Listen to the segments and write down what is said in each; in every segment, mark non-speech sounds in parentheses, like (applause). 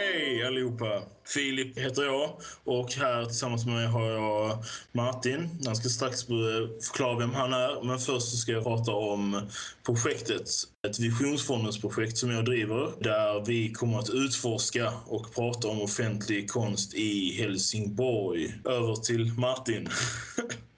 Hej allihopa! Filip heter jag och här tillsammans med mig har jag Martin. Han ska strax förklara vem han är men först ska jag prata om projektet. Ett visionsfondens projekt som jag driver där vi kommer att utforska och prata om offentlig konst i Helsingborg. Över till Martin. (laughs)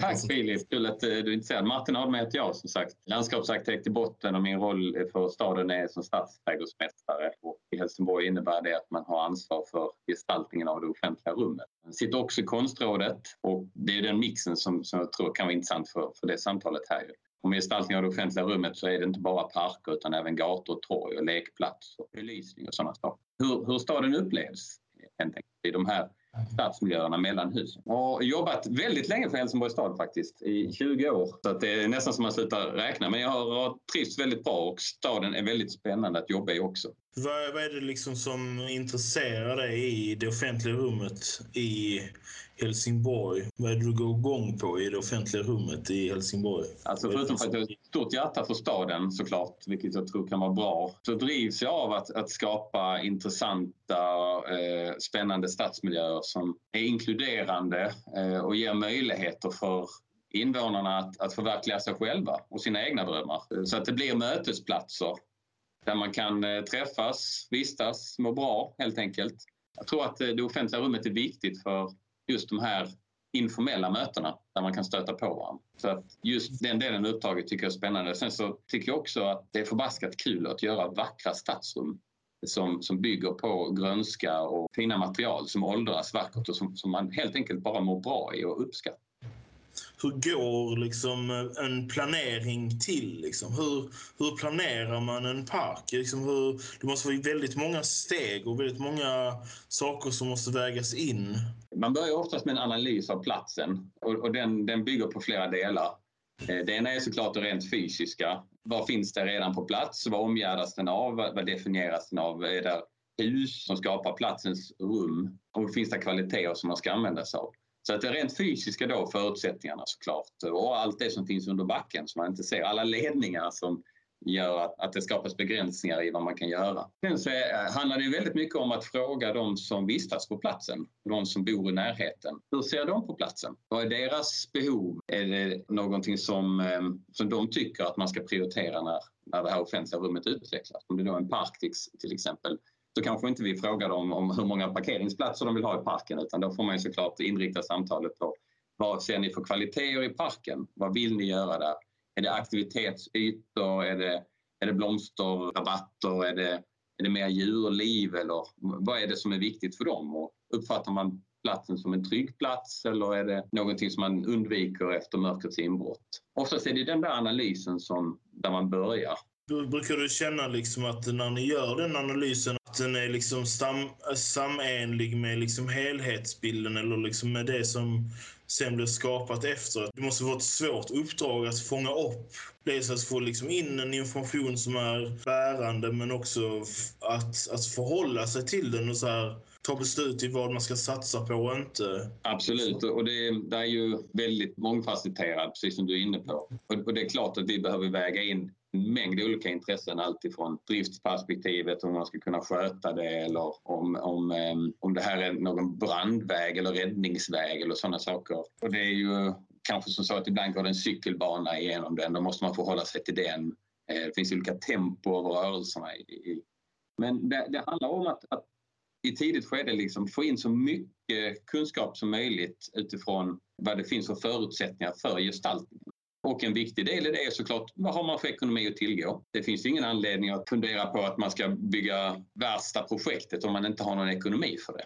Tack Filip, kul att eh, du är intresserad. Martin Adme heter jag som sagt. Landskapsarkitekt i botten och min roll för staden är som stadsträdgårdsmästare. Och I Helsingborg innebär det att man har ansvar för gestaltningen av det offentliga rummet. Jag sitter också i konstrådet och det är den mixen som, som jag tror kan vara intressant för, för det samtalet här. Om gestaltning av det offentliga rummet så är det inte bara parker utan även gator, torg och lekplatser. belysning och sådana saker. Hur, hur staden upplevs helt enkelt, i de här stadsmiljöerna mellan husen. Jag har jobbat väldigt länge för Helsingborgs stad faktiskt, i 20 år. Så att det är nästan som man slutar räkna. Men jag har trivts väldigt bra och staden är väldigt spännande att jobba i också. Vad, vad är det liksom som intresserar dig i det offentliga rummet i Helsingborg? Vad är det du går igång på i det offentliga rummet i Helsingborg? Alltså förutom för att jag har ett stort hjärta för staden såklart, vilket jag tror kan vara bra, så drivs jag av att, att skapa intressanta, eh, spännande stadsmiljöer som är inkluderande eh, och ger möjligheter för invånarna att, att förverkliga sig själva och sina egna drömmar. Så att det blir mötesplatser där man kan eh, träffas, vistas, må bra helt enkelt. Jag tror att eh, det offentliga rummet är viktigt för just de här informella mötena där man kan stöta på varandra. Så att just den delen av uppdraget tycker jag är spännande. Sen så tycker jag också att det är förbaskat kul att göra vackra stadsrum som, som bygger på grönska och fina material som åldras vackert och som, som man helt enkelt bara mår bra i och uppskattar hur går liksom eh, en planering till? Liksom? Hur, hur planerar man en park? Liksom hur, det måste vara väldigt många steg och väldigt många saker som måste vägas in. Man börjar oftast med en analys av platsen och, och den, den bygger på flera delar. Eh, det ena är såklart det rent fysiska. Vad finns det redan på plats? Vad omgärdas den av? Vad definieras den av? Är det hus som skapar platsens rum? Och finns det kvaliteter som man ska använda sig av? Så att det rent fysiska då, förutsättningarna såklart eh, och allt det som finns under backen som man inte ser, alla ledningar som gör att, att det skapas begränsningar i vad man kan göra. Sen så är, handlar det väldigt mycket om att fråga de som vistas på platsen, de som bor i närheten. Hur ser de på platsen? Vad är deras behov? Är det någonting som, eh, som de tycker att man ska prioritera när, när det här offentliga rummet utvecklas? Om det då är en park till exempel så kanske inte vi frågar dem om hur många parkeringsplatser de vill ha i parken utan då får man ju såklart inrikta samtalet på vad ser ni för kvaliteter i parken? Vad vill ni göra där? Är det aktivitetsytor? Är det, är det blomsterrabatter? Är det, är det mer djurliv? Eller vad är det som är viktigt för dem? Och uppfattar man platsen som en trygg plats eller är det någonting som man undviker efter mörkrets inbrott? Oftast är det den där analysen som, där man börjar. Brukar du känna liksom att när ni gör den analysen debatten den är liksom sam, samenlig med liksom helhetsbilden eller liksom med det som sen blir skapat efter? Det måste vara ett svårt uppdrag att fånga upp. Dels att få liksom in en information som är bärande men också att, att förhålla sig till den och så här, ta beslut i vad man ska satsa på och inte. Absolut, och det, det är ju väldigt mångfacetterat precis som du är inne på. Och, och det är klart att vi behöver väga in mängd olika intressen. Alltifrån driftsperspektivet, om man ska kunna sköta det eller om, om, ehm, om det här är någon brandväg eller räddningsväg eller sådana saker. Och det är ju kanske som så att ibland går det en cykelbana igenom den. Då måste man förhålla sig till den. Eh, det finns olika tempo över rörelserna. Men det, det handlar om att, att i tidigt skede liksom få in så mycket kunskap som möjligt utifrån vad det finns för förutsättningar för gestaltningen. Och en viktig del i det är såklart vad har man för ekonomi att tillgå? Det finns ingen anledning att fundera på att man ska bygga värsta projektet om man inte har någon ekonomi för det.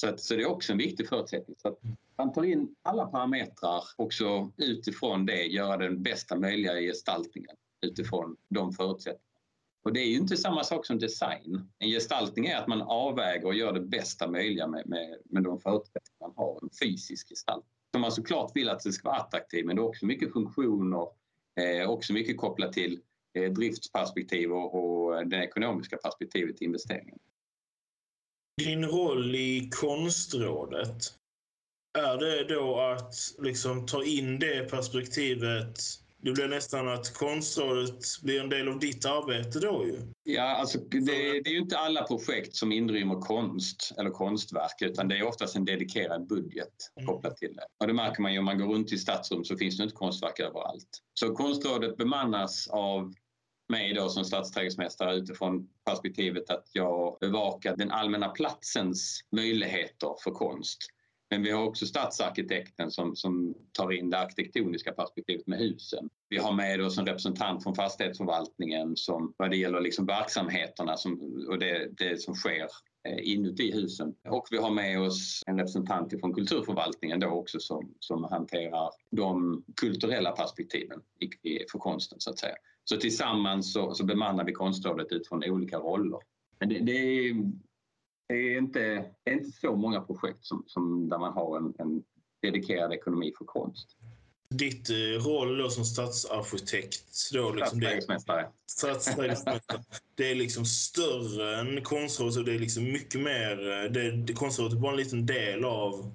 Så, att, så det är också en viktig förutsättning. Så att man tar in alla parametrar också utifrån det göra den bästa möjliga gestaltningen utifrån de förutsättningarna. Och det är ju inte samma sak som design. En gestaltning är att man avväger och gör det bästa möjliga med, med, med de förutsättningar man har. En fysisk gestaltning som man såklart vill att det ska vara attraktivt men det är också mycket funktioner, eh, också mycket kopplat till eh, driftsperspektiv och, och det ekonomiska perspektivet i investeringen. Din roll i konstrådet, är det då att liksom ta in det perspektivet det blir nästan att konstrådet blir en del av ditt arbete då ju. Ja, alltså det, det, är ju inte alla projekt som inrymmer konst eller konstverk utan det är oftast en dedikerad budget mm. kopplat till det. Och det märker man ju om man går runt i stadsrum så finns det inte konstverk överallt. Så konstrådet bemannas av mig då som stadsträdgårdsmästare utifrån perspektivet att jag bevakar den allmänna platsens möjligheter för konst. Men vi har också stadsarkitekten som, som tar in det arkitektoniska perspektivet med husen. Vi har med oss en representant från fastighetsförvaltningen som, vad det gäller liksom verksamheterna som, och det, det som sker eh, inuti husen. Och vi har med oss en representant från kulturförvaltningen då också som, som hanterar de kulturella perspektiven i, i, för konsten så att säga. Så tillsammans så, så bemannar vi konstrådet utifrån olika roller. Men det, det är det är inte, det är inte så många projekt som, som där man har en, en dedikerad ekonomi för konst. Ditt eh, roll då som stadsarkitekt? Då, liksom Stadsträdgårdsmästare. Det är liksom större än konstrådet och det är liksom mycket mer... Eh, det, det, konstrådet är bara en liten del av...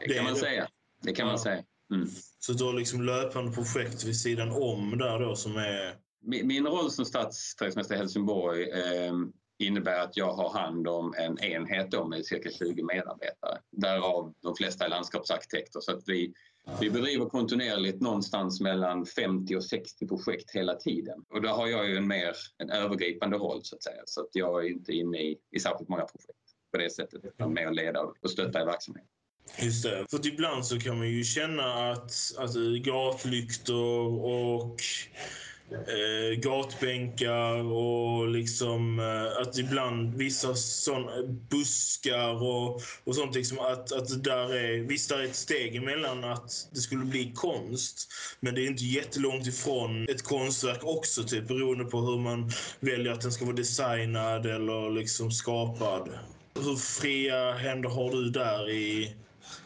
Det kan man det. säga. Det kan ja. man säga. Mm. Så du har liksom löpande projekt vid sidan om där då som är... Min, min roll som stadsträdgårdsmästare i Helsingborg eh, innebär att jag har hand om en enhet då med cirka 20 medarbetare. Därav de flesta är landskapsarkitekter. Så att vi, vi bedriver kontinuerligt någonstans mellan 50 och 60 projekt hela tiden. Och där har jag ju en mer en övergripande roll så att säga. Så att jag är inte inne i, i särskilt många projekt på det sättet utan mer leda och stötta i verksamheten. Just det. För ibland så kan man ju känna att, att gatlyktor och eh, gatbänkar och liksom eh, att ibland vissa sån, eh, buskar och, och sånt. Liksom att, att det där är, visst, där är ett steg emellan att det skulle bli konst. Men det är inte jättelångt ifrån ett konstverk också, typ, beroende på hur man väljer att den ska vara designad eller liksom skapad. Hur fria händer har du där i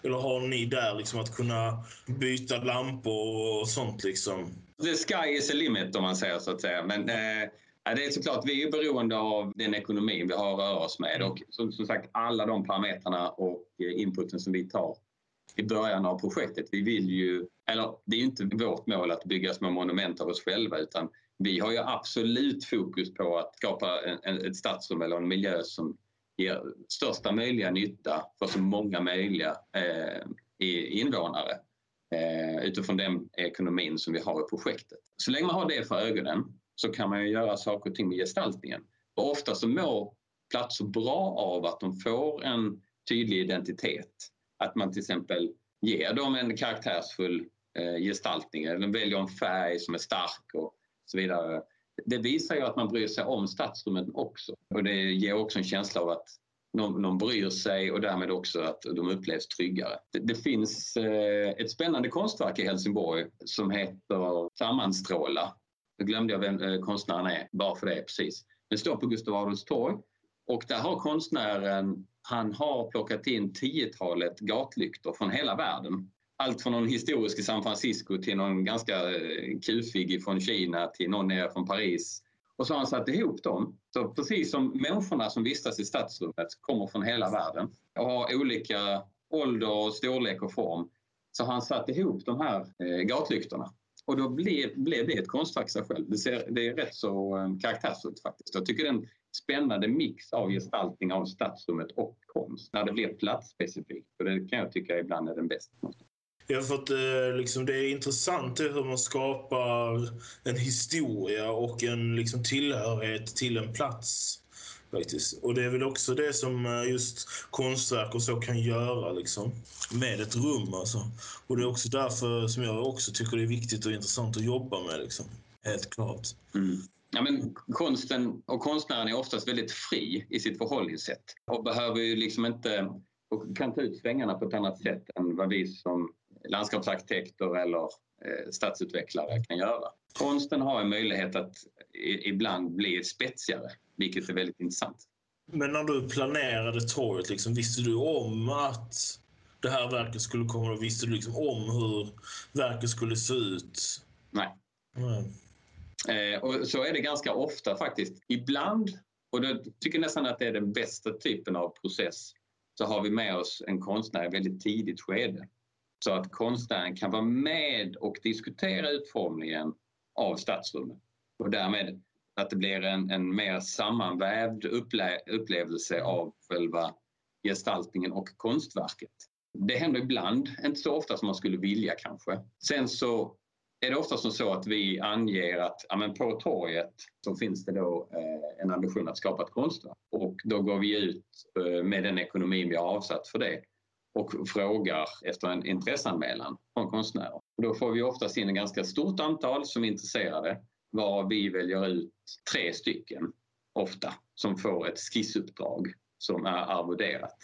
eller har ni där liksom att kunna byta lampor och sånt liksom? The sky is the limit om man säger så att säga. Men eh, det är såklart, vi är beroende av den ekonomin vi har att röra oss med och som, som sagt alla de parametrarna och eh, inputen som vi tar i början av projektet. Vi vill ju, eller det är inte vårt mål att bygga små monument av oss själva utan vi har ju absolut fokus på att skapa en, en, ett stadsrum eller en miljö som ger största möjliga nytta för så många möjliga eh, invånare eh, utifrån den ekonomin som vi har i projektet. Så länge man har det för ögonen så kan man ju göra saker och ting med gestaltningen. Och ofta så mår platser bra av att de får en tydlig identitet. Att man till exempel ger dem en karaktärsfull eh, gestaltning eller väljer en färg som är stark och så vidare. Det visar ju att man bryr sig om stadsrummet också och det ger också en känsla av att någon, någon bryr sig och därmed också att de upplevs tryggare. Det, det finns eh, ett spännande konstverk i Helsingborg som heter Sammanstråla. Nu glömde jag vem eh, konstnären är, bara för det precis. Den står på Gustav Adolfs torg och där har konstnären han har plockat in tiotalet gatlyktor från hela världen. Allt från någon historisk i San Francisco till någon ganska eh, kufig från Kina till någon nere från Paris och så har han satt ihop dem. Så precis som människorna som vistas i stadsrummet kommer från hela världen och har olika ålder, storlek och form så har han satt ihop de här eh, gatlyktorna. Och då blev, blev det ett konstverk sig själv. Det, ser, det är rätt så eh, karaktärsfullt faktiskt. Jag tycker det är en spännande mix av gestaltning av stadsrummet och konst när det blir platsspecifikt. Och det kan jag tycka ibland är den bästa. Ja, för att eh, liksom, det är intressant hur man skapar en historia och en liksom, tillhörighet till en plats. Faktiskt. Och det är väl också det som eh, just konstverk och så kan göra liksom, med ett rum. Alltså. Och det är också därför som jag också tycker det är viktigt och intressant att jobba med. Liksom. Helt klart. Mm. Ja, men konsten och konstnären är oftast väldigt fri i sitt förhållningssätt och behöver ju liksom inte och kan ta ut svängarna på ett annat sätt än vad vi som landskapsarkitekter eller eh, stadsutvecklare kan göra. Konsten har en möjlighet att ibland bli spetsigare, vilket är väldigt intressant. Men när du planerade torget, liksom, visste du om att det här verket skulle komma? Visste du liksom om hur verket skulle se ut? Nej. Mm. Eh, och så är det ganska ofta faktiskt. Ibland, och jag tycker nästan att det är den bästa typen av process, så har vi med oss en konstnär i väldigt tidigt skede så att konstnären kan vara med och diskutera utformningen av stadsrummet och därmed att det blir en, en mer sammanvävd upple upplevelse av själva gestaltningen och konstverket. Det händer ibland, inte så ofta som man skulle vilja kanske. Sen så är det ofta som så att vi anger att ja, men på torget så finns det då eh, en ambition att skapa ett konstverk och då går vi ut eh, med den ekonomin vi har avsatt för det och frågar efter en intresseanmälan från konstnärer. Då får vi oftast in ett ganska stort antal som är intresserade var vi väljer ut tre stycken ofta som får ett skissuppdrag som är arvoderat.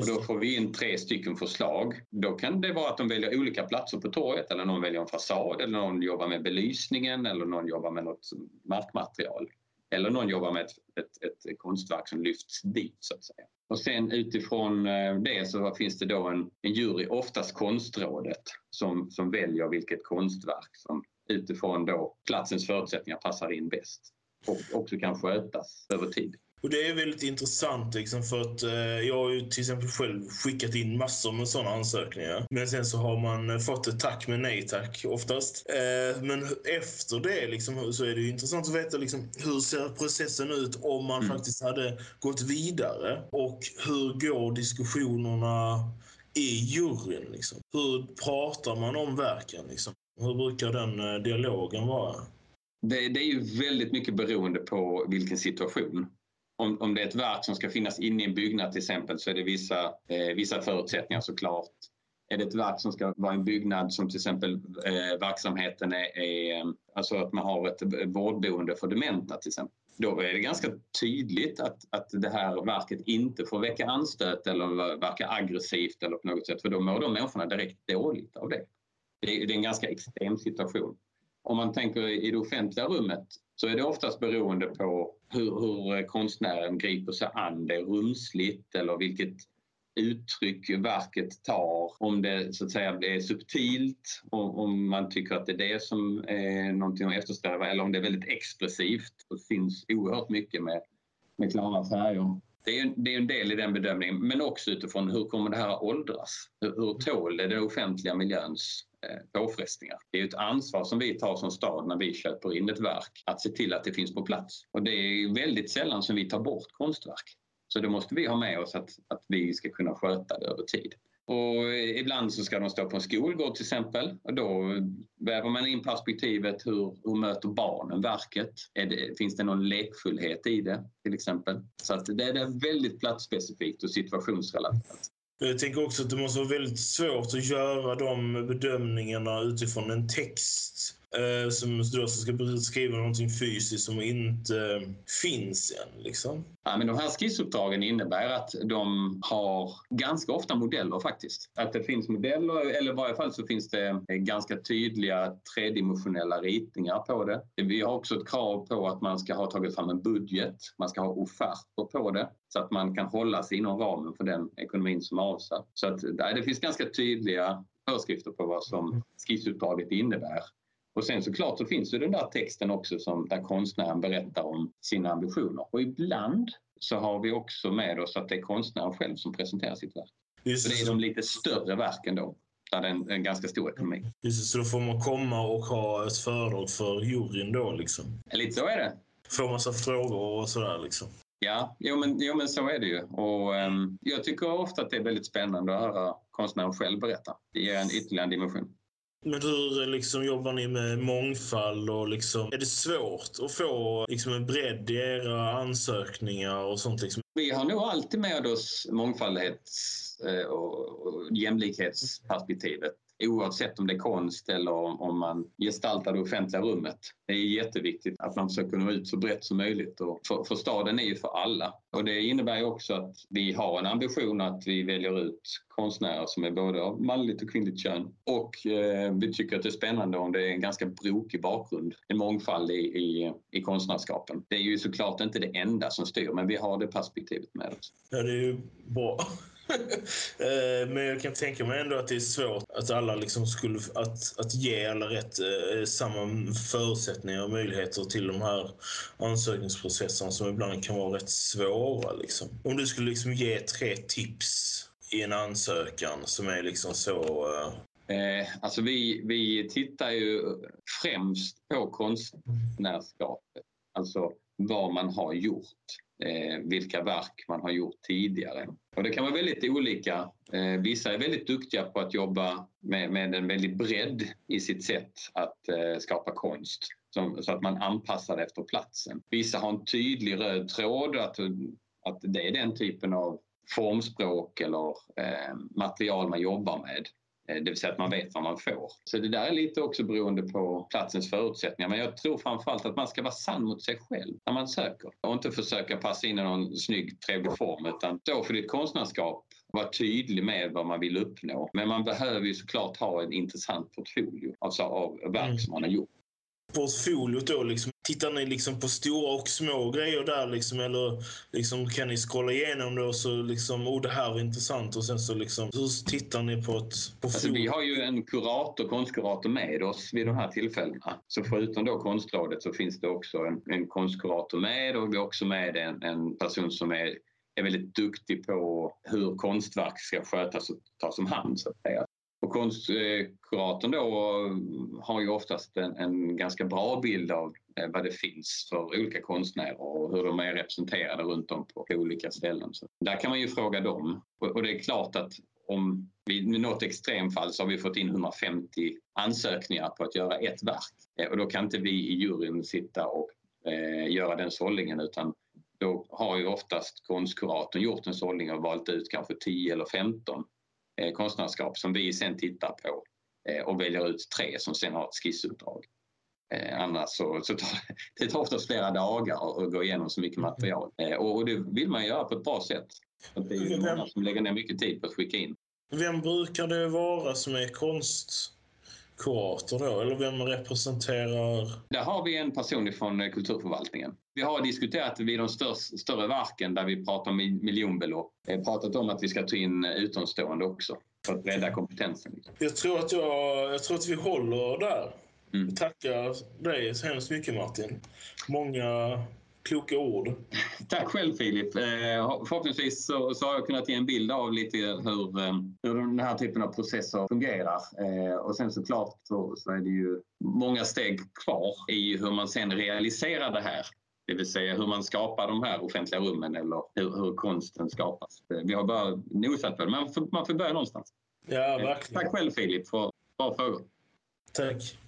Och då får vi in tre stycken förslag. Då kan det vara att de väljer olika platser på torget eller någon väljer en fasad eller någon jobbar med belysningen eller någon jobbar med något markmaterial. Eller någon jobbar med ett, ett, ett konstverk som lyfts dit så att säga. Och sen utifrån eh, det så finns det då en, en jury, oftast konstrådet, som, som väljer vilket konstverk som utifrån då platsens förutsättningar passar in bäst och också kan skötas över tid. Och det är väldigt intressant liksom för att eh, jag har ju till exempel själv skickat in massor med sådana ansökningar. Men sen så har man fått ett tack med nej tack oftast. Eh, men efter det liksom, så är det intressant att veta liksom, hur ser processen ut om man mm. faktiskt hade gått vidare. Och hur går diskussionerna i juryn? Liksom? Hur pratar man om verken? Liksom? Hur brukar den eh, dialogen vara? Det, det, är ju väldigt mycket beroende på vilken situation om, om det är ett verk som ska finnas inne i en byggnad till exempel så är det vissa, eh, vissa förutsättningar såklart. Är det ett verk som ska vara en byggnad som till exempel eh, verksamheten är, är, alltså att man har ett vårdboende för dementa till exempel. Då är det ganska tydligt att, att det här verket inte får väcka anstöt eller verka aggressivt eller på något sätt för då mår de människorna direkt dåligt av det. Det är, det är en ganska extrem situation. Om man tänker i det offentliga rummet så är det oftast beroende på hur, hur eh, konstnären griper sig an det rumsligt eller vilket uttryck verket tar. Om det så att säga är subtilt, om, om man tycker att det är det som är någonting att eftersträva eller om det är väldigt expressivt och finns oerhört mycket med, med klara färger. Det är, det är en del i den bedömningen, men också utifrån hur kommer det här att åldras? Hur, hur tål det den offentliga miljöns Eh, påfrestningar. Det är ett ansvar som vi tar som stad när vi köper in ett verk att se till att det finns på plats. Och det är väldigt sällan som vi tar bort konstverk. Så det måste vi ha med oss att, att vi ska kunna sköta det över tid. Och ibland så ska de stå på en skolgård till exempel och då väver man in perspektivet hur, hur möter barnen verket? Det, finns det någon lekfullhet i det till exempel? Så att det är väldigt platsspecifikt och situationsrelaterat. Jag tänker också att det måste vara väldigt svårt att göra de bedömningarna utifrån en text eh, som då ska beskriva någonting fysiskt som inte eh, finns än. Liksom. Ja, men de här skissuppdragen innebär att de har ganska ofta modeller faktiskt. Att det finns modeller, eller i varje fall så finns det eh, ganska tydliga tredimensionella ritningar på det. Vi har också ett krav på att man ska ha tagit fram en budget, man ska ha offerter på det så att man kan hålla sig inom ramen för den ekonomin som är avsatt. Så att, det finns ganska tydliga föreskrifter på vad som skissuppdraget innebär. Och sen såklart så finns ju den där texten också som, där konstnären berättar om sina ambitioner. Och ibland så har vi också med oss att det är konstnären själv som presenterar sitt verk. Just. Det är de lite större verken då, där det är en, en ganska stor ekonomi. Just så då får man komma och ha ett föredrag för juryn då liksom? Lite så är det. Få massa frågor och sådär liksom? Ja, jo men, jo, men så är det ju. Och, um, jag tycker ofta att det är väldigt spännande att höra konstnären själv berätta. Det ger en ytterligare dimension. Men hur eh, liksom, jobbar ni med mångfald? Och liksom, är det svårt att få liksom, en bredd i era ansökningar och sånt? Liksom? Vi har nog alltid med oss mångfaldhets eh, och jämlikhetsperspektivet oavsett om det är konst eller om man gestaltar det offentliga rummet. Det är jätteviktigt att man försöker nå ut så brett som möjligt. Och för, för staden är ju för alla. Och det innebär också att vi har en ambition att vi väljer ut konstnärer som är både av manligt och kvinnligt kön. Och eh, vi tycker att det är spännande om det är en ganska brokig bakgrund, en mångfald i, i, i konstnärskapen. Det är ju såklart inte det enda som styr, men vi har det perspektivet med oss. Ja, det är ju bra. Eh, men jag kan tänka mig ändå att det är svårt att alla liksom skulle att, att ge alla rätt eh, samma förutsättningar och möjligheter till de här ansökningsprocesserna som ibland kan vara rätt svåra. Liksom. Om du skulle liksom ge tre tips i en ansökan som är liksom så... Eh, eh alltså vi, vi tittar ju främst på konstnärskapet. Alltså vad man har gjort. Eh, vilka verk man har gjort tidigare. Och det kan vara väldigt olika. Eh, vissa är väldigt duktiga på att jobba med, med en väldigt bredd i sitt sätt att eh, skapa konst. Som, så att man anpassar det efter platsen. Vissa har en tydlig röd tråd, att, att det är den typen av formspråk eller eh, material man jobbar med. Eh, det vill säga att man vet vad man får. Så det där är lite också beroende på platsens förutsättningar. Men jag tror framförallt att man ska vara sann mot sig själv när man söker. Och inte försöka passa in i någon snygg, trevlig form. Utan stå för ditt konstnärskap. Vara tydlig med vad man vill uppnå. Men man behöver ju såklart ha en intressant portfolio alltså av verk som man har gjort portfoliot då? Liksom, tittar ni liksom på stora och små grejer där liksom, eller liksom, kan ni scrolla igenom det och så liksom, oh det här är intressant och sen så liksom, hur tittar ni på ett alltså, Vi har ju en kurator, konstkurator med oss vid de här tillfällena. Så förutom då konstrådet så finns det också en, en konstkurator med och vi har också med en, en person som är är väldigt duktig på hur konstverk ska skötas och tas om hand. Så att säga. Och konstkuratorn då har ju oftast en, en, ganska bra bild av eh, vad det finns för olika konstnärer och hur de är representerade runt om på olika ställen. Så där kan man ju fråga dem. Och, och det är klart att om vid något extremfall så har vi fått in 150 ansökningar på att göra ett verk. Eh, och då kan inte vi i juryn sitta och eh, göra den sållningen utan då har ju oftast konstkuratorn gjort en sållning och valt ut kanske 10 eller 15 konstnärskap som vi sen tittar på eh, och väljer ut tre som sen har ett skissuppdrag. Eh, annars så, så tar det (laughs) tar oftast flera dagar att gå igenom så mycket material eh, och, det vill man göra på ett bra sätt. Det är många som lägger ner mycket tid på att skicka in. Vem brukar det vara som är konst kurator då, eller vem representerar? Där har vi en person från eh, kulturförvaltningen. Vi har diskuterat vid de större, större verken där vi pratar om miljonbelopp, eh, pratat om att vi ska ta in utomstående också för att bredda kompetensen. Jag tror att, jag, jag tror att vi håller där. Mm. Jag tackar dig så hemskt mycket Martin. Många kloka ord. (laughs) Tack själv Filip. Eh, förhoppningsvis så, så, har jag kunnat ge en bild av lite hur, eh, hur den här typen av processer fungerar. Eh, och sen såklart så, så är det ju många steg kvar i hur man sen realiserar det här. Det vill säga hur man skapar de här offentliga rummen eller hur, hur konsten skapas. Vi har bara nosat på det, men man får, man får börja någonstans. Ja, verkligen. Tack själv Filip för bra frågor. Tack.